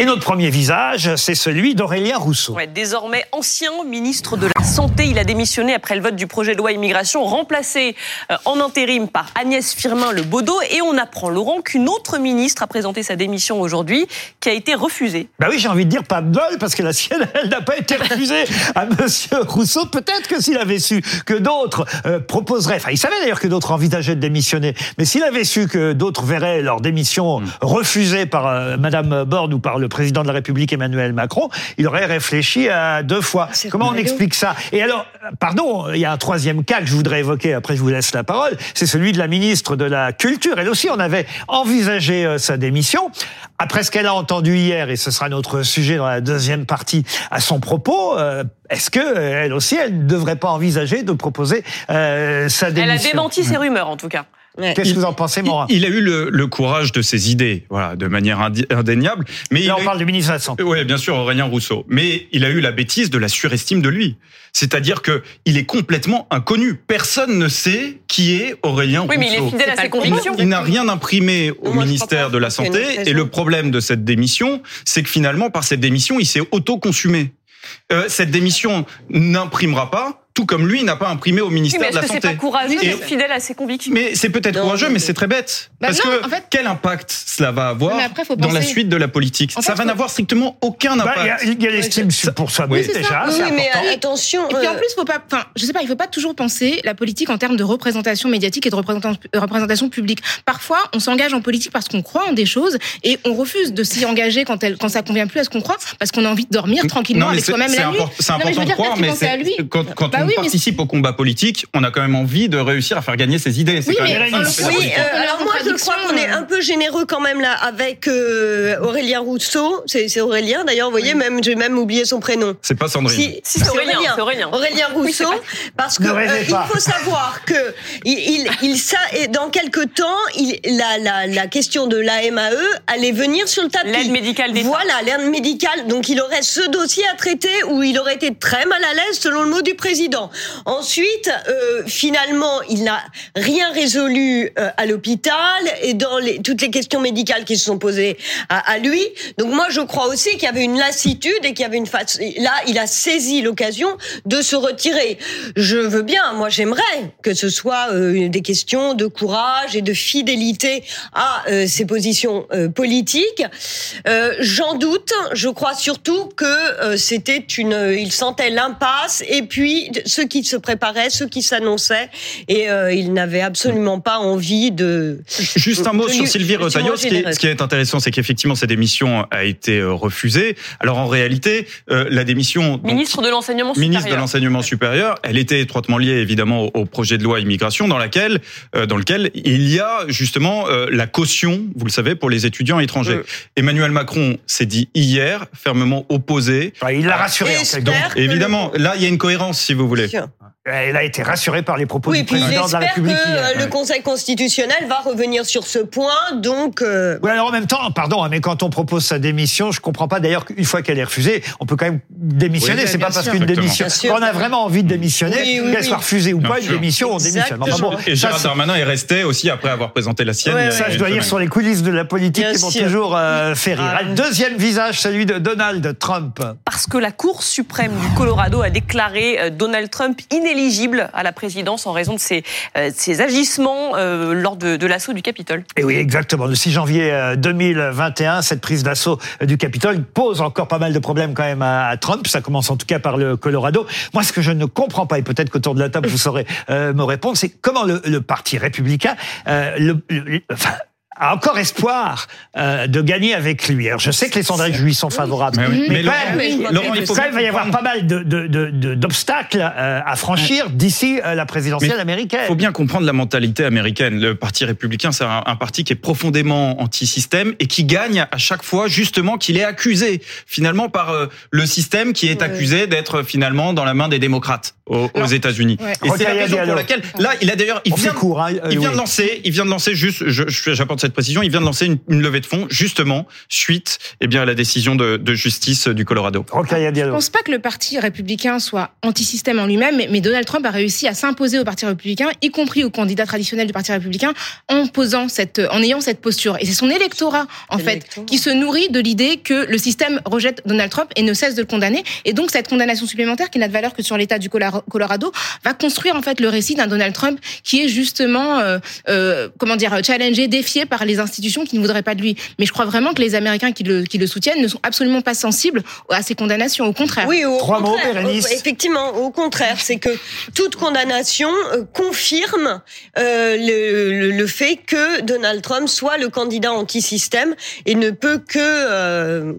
Et notre premier visage, c'est celui d'Aurélien Rousseau. Ouais, désormais ancien ministre de la Santé, il a démissionné après le vote du projet de loi immigration, remplacé euh, en intérim par Agnès Firmin Le Baudot. Et on apprend, Laurent, qu'une autre ministre a présenté sa démission aujourd'hui, qui a été refusée. Bah oui, j'ai envie de dire pas de bol, parce que la sienne, elle n'a pas été refusée à Monsieur Rousseau. Peut-être que s'il avait su que d'autres euh, proposeraient, enfin, il savait d'ailleurs que d'autres envisageaient de démissionner, mais s'il avait su que d'autres verraient leur démission refusée par euh, Madame Borne ou par le président de la République Emmanuel Macron, il aurait réfléchi à deux fois. Comment on explique ça? Et alors, pardon, il y a un troisième cas que je voudrais évoquer, après je vous laisse la parole, c'est celui de la ministre de la Culture. Elle aussi, on avait envisagé euh, sa démission. Après ce qu'elle a entendu hier, et ce sera notre sujet dans la deuxième partie à son propos, euh, est-ce que elle aussi, elle ne devrait pas envisager de proposer euh, sa démission Elle a démenti ces rumeurs, en tout cas. Qu'est-ce que vous en pensez, Morin Il a eu le, le, courage de ses idées, voilà, de manière indéniable. Mais Là, on parle du ministre de la Santé. Oui, bien sûr, Aurélien Rousseau. Mais il a eu la bêtise de la surestime de lui. C'est-à-dire que il est complètement inconnu. Personne ne sait qui est Aurélien oui, Rousseau. Oui, mais il est fidèle à ses convictions. Il, il n'a rien imprimé au Moi, ministère de la Santé. Et le problème de cette démission, c'est que finalement, par cette démission, il s'est auto-consumé. Euh, cette démission n'imprimera pas tout comme lui n'a pas imprimé au ministère oui, mais de la que Santé. c'est pas courageux Et- d'être fidèle à ses convictions Mais c'est peut-être courageux, mais- mais c'est très bête. Bah Parce non, que en fait- quel impact cela va avoir après, dans la suite de la politique En Ça fait, va n'avoir strictement aucun Bah, impact. Il y a- a l'estime pour soi-même Oui, déjà, Oui, mais important. attention. Et puis en euh, plus, faut pas, enfin, je sais pas, il faut pas toujours penser la politique en termes de représentation médiatique et de représentation, euh, représentation publique. Parfois, on s'engage en politique parce qu'on croit en des choses et on refuse de s'y engager quand elle, quand ça convient plus à ce qu'on croit, parce qu'on a envie de dormir tranquillement Non, mais avec c'est soi-même c'est la nuit. c'est important de croire, mais quand, quand Bah on oui, mais participe au combat politique, on a quand même envie de réussir à faire gagner ses idées. C'est Oui, quand mais même- Oui, euh, alors moi je crois qu'on est contradiction, un peu généreux quand même là avec euh, Aurélien Rousseau. C'est Aurélien d'ailleurs, vous voyez, même j'ai même oublié son prénom. C'est pas Sandrine. Si, Si, c'est Aurélien, Aurélien. Aurélien Rousseau, parce que euh, il faut savoir que il, il, il ça, et dans quelques temps, il, la, la, la question de l'AMAE allait venir sur le tapis. L'aide médicale d'État. Voilà, l'aide médicale. Donc il aurait ce dossier à traiter où il aurait été très mal à l'aise selon le mot du président. Ensuite, euh, finalement, il n'a rien résolu euh, à l'hôpital et dans toutes les questions médicales qui se sont posées à, lui. Donc moi, je crois aussi qu'il y avait une lassitude et qu'il y avait une face. Là, il a saisi l'occasion de se retirer. Je veux bien. Moi, j'aimerais que ce soit euh, des questions de courage et de fidélité à ses positions politiques. J'en doute. Je crois surtout que c'était une. Il sentait l'impasse et puis ceux qui se préparaient, ceux qui s'annonçaient, et euh, il n'avait absolument pas envie de. Juste un mot sur Sylvie Retailleau. Ce qui, est, généreuse. ce qui est intéressant, c'est qu'effectivement, cette démission a été euh, refusée. Alors en réalité, euh, la démission donc, Ministre de l'enseignement ministre de supérieur. l'enseignement supérieur, elle était étroitement liée évidemment au, au projet de loi immigration dans laquelle, euh, dans lequel il y a justement euh, la caution, vous le savez, pour les étudiants étrangers. Euh. Emmanuel Macron s'est dit hier fermement opposé. Enfin, il l'a rassuré. en que Évidemment, là il y a une cohérence si vous voulez. Elle a été rassurée par les propos Oui, du président de la espère que République. hier. euh, le Conseil constitutionnel va revenir sur ce point. Donc, euh, Oui, alors en même temps, pardon, hein, mais quand on propose sa démission, je comprends pas d'ailleurs qu'une fois qu'elle est refusée, on peut quand même démissionner. Oui, c'est pas parce qu'une démission, on a vraiment envie de démissionner, Oui, oui, qu'elle oui. soit refusée ou Bien pas, une démission, on démissionne. Enfin, bon. Et Gérard Darmanin est resté aussi après avoir présenté la sienne. Ouais, ça, je une dois dire sur les coulisses de la politique Bien qui m'ont toujours euh, fait rire. Ah. Un deuxième visage, celui de Donald Trump. Parce que la Cour suprême du Colorado a déclaré euh, Donald Trump inéligible à la présidence en raison de ses, euh, agissements euh, lors de, l'assaut du Capitole. Et oui, exactement. Le 6 janvier euh, 2021, cette prise d'assaut euh, du Capitole pose encore pas mal de problèmes quand même à, Trump. Ça commence en tout cas par le Colorado. Moi, ce que je ne comprends pas, et peut-être qu'autour de la table vous saurez euh, me répondre, c'est comment le, parti républicain, euh, a encore espoir euh, de gagner avec lui. Alors, je sais que les sondages lui sont favorables, Mais oui. Mais quand même, oui, il faut quand même, il va y avoir pas mal de- de- de- de- d'obstacles euh, à franchir d'ici euh, la présidentielle Mais américaine. Il faut bien comprendre la mentalité américaine. Le Parti républicain, c'est un, un parti qui est profondément anti-système et qui gagne à chaque fois justement qu'il est accusé finalement par le système qui est accusé d'être finalement dans la main des démocrates aux, États-Unis. ouais. Et c'est la raison pour laquelle là, il a d'ailleurs, il vient, court, hein, euh, il vient oui. de lancer, il vient de lancer juste, je- je- j'apporte cette précision. Il vient de lancer une, une levée de fonds, justement, suite eh bien, à la décision de, de justice du Colorado. Rokhaya Je Diallo. pense pas que le parti républicain soit anti-système en lui-même, mais, mais Donald Trump a réussi à s'imposer au parti républicain, y compris aux candidats traditionnels du parti républicain, en posant cette, en ayant cette posture. Et c'est son électorat, en fait, qui se nourrit de l'idée que le système rejette Donald Trump et ne cesse de le condamner. Et donc cette condamnation supplémentaire, qui n'a de valeur que sur l'État du Colora- Colorado, va construire en fait le récit d'un Donald Trump qui est justement, euh, euh, comment dire, challengé, défié par les institutions qui ne voudraient pas de lui. Mais je crois vraiment que les Américains qui le, qui le soutiennent ne sont absolument pas sensibles à ces condamnations. Au contraire. Oui, au Trois mots, contraire, Bérénice. au- effectivement, au contraire, c'est que toute condamnation euh, confirme euh, le, le, le fait que Donald Trump soit le candidat anti-système et ne peut que euh,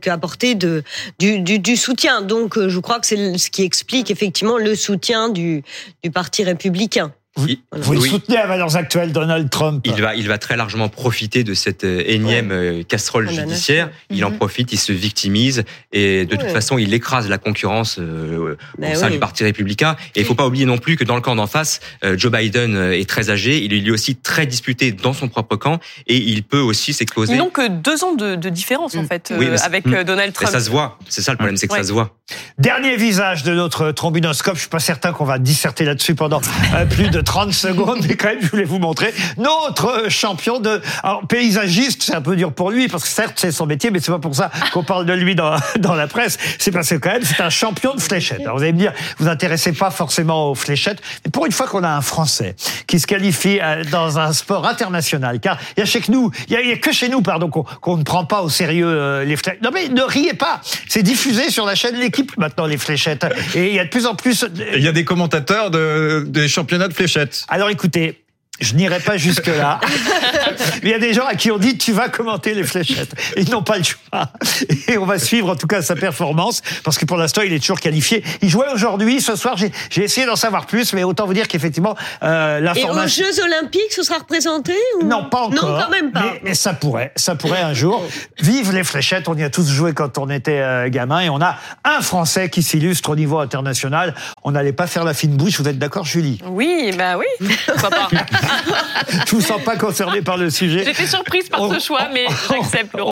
qu'apporter de du, du, du soutien. Donc, je crois que c'est ce qui explique effectivement le soutien du du parti républicain. Il- Vous le oui. soutenez à valeurs actuelles, Donald Trump Il va, il va très largement profiter de cette euh, énième euh, casserole judiciaire. Il en Mhm. profite, il se victimise et de toute façon, il écrase la concurrence euh, Ben au sein oui. du Parti républicain. Et il faut pas oublier non plus que dans le camp d'en face, euh, Joe Biden est très âgé. Il est lui aussi très disputé dans son propre camp et il peut aussi s'exposer. Ils n'ont que deux ans de, de différence, en Mm. fait, euh, avec Mm. Donald Trump. ça se voit. C'est ça le problème, c'est que Ouais. ça se voit. Dernier visage de notre trombinoscope. Je suis pas certain qu'on va disserter là-dessus pendant euh, plus de 30 secondes, mais quand même, je voulais vous montrer notre champion de alors, paysagiste. C'est un peu dur pour lui parce que certes, c'est son métier, mais c'est pas pour ça qu'on parle de lui dans, dans la presse. C'est parce que quand même, c'est un champion de fléchettes. Alors vous allez me dire, vous intéressez pas forcément aux fléchettes, mais pour une fois qu'on a un Français qui se qualifie euh, dans un sport international, car il y a chez nous, il y a, que chez nous, pardon, qu'on qu'on ne prend pas au sérieux euh, les fléchettes. Non mais ne riez pas, c'est diffusé sur la chaîne L'équipe maintenant les fléchettes, et il y a de plus en plus. Il y a des commentateurs de, des championnats de fléchettes. Alors écoutez. Je n'irai pas jusque-là. Il y a des gens à qui on dit tu vas commenter les fléchettes. Ils n'ont pas le choix. Et on va suivre en tout cas sa performance parce que pour l'instant il est toujours qualifié. Il jouait aujourd'hui, ce soir. J'ai j'ai essayé d'en savoir plus, mais autant vous dire qu'effectivement euh, Et aux l'information. Jeux Olympiques, ce sera représenté ou... Non, pas encore. Non, quand même pas. Mais, mais ça pourrait, ça pourrait un jour. Vive les fléchettes, on y a tous joué quand on était euh, gamin et on a un Français qui s'illustre au niveau international. On n'allait pas faire la fine bouche, vous êtes d'accord Julie? Oui, bah oui, pourquoi pas? Je vous sens pas concerné par le sujet. J'étais surprise par On- ce choix, mais j'accepte le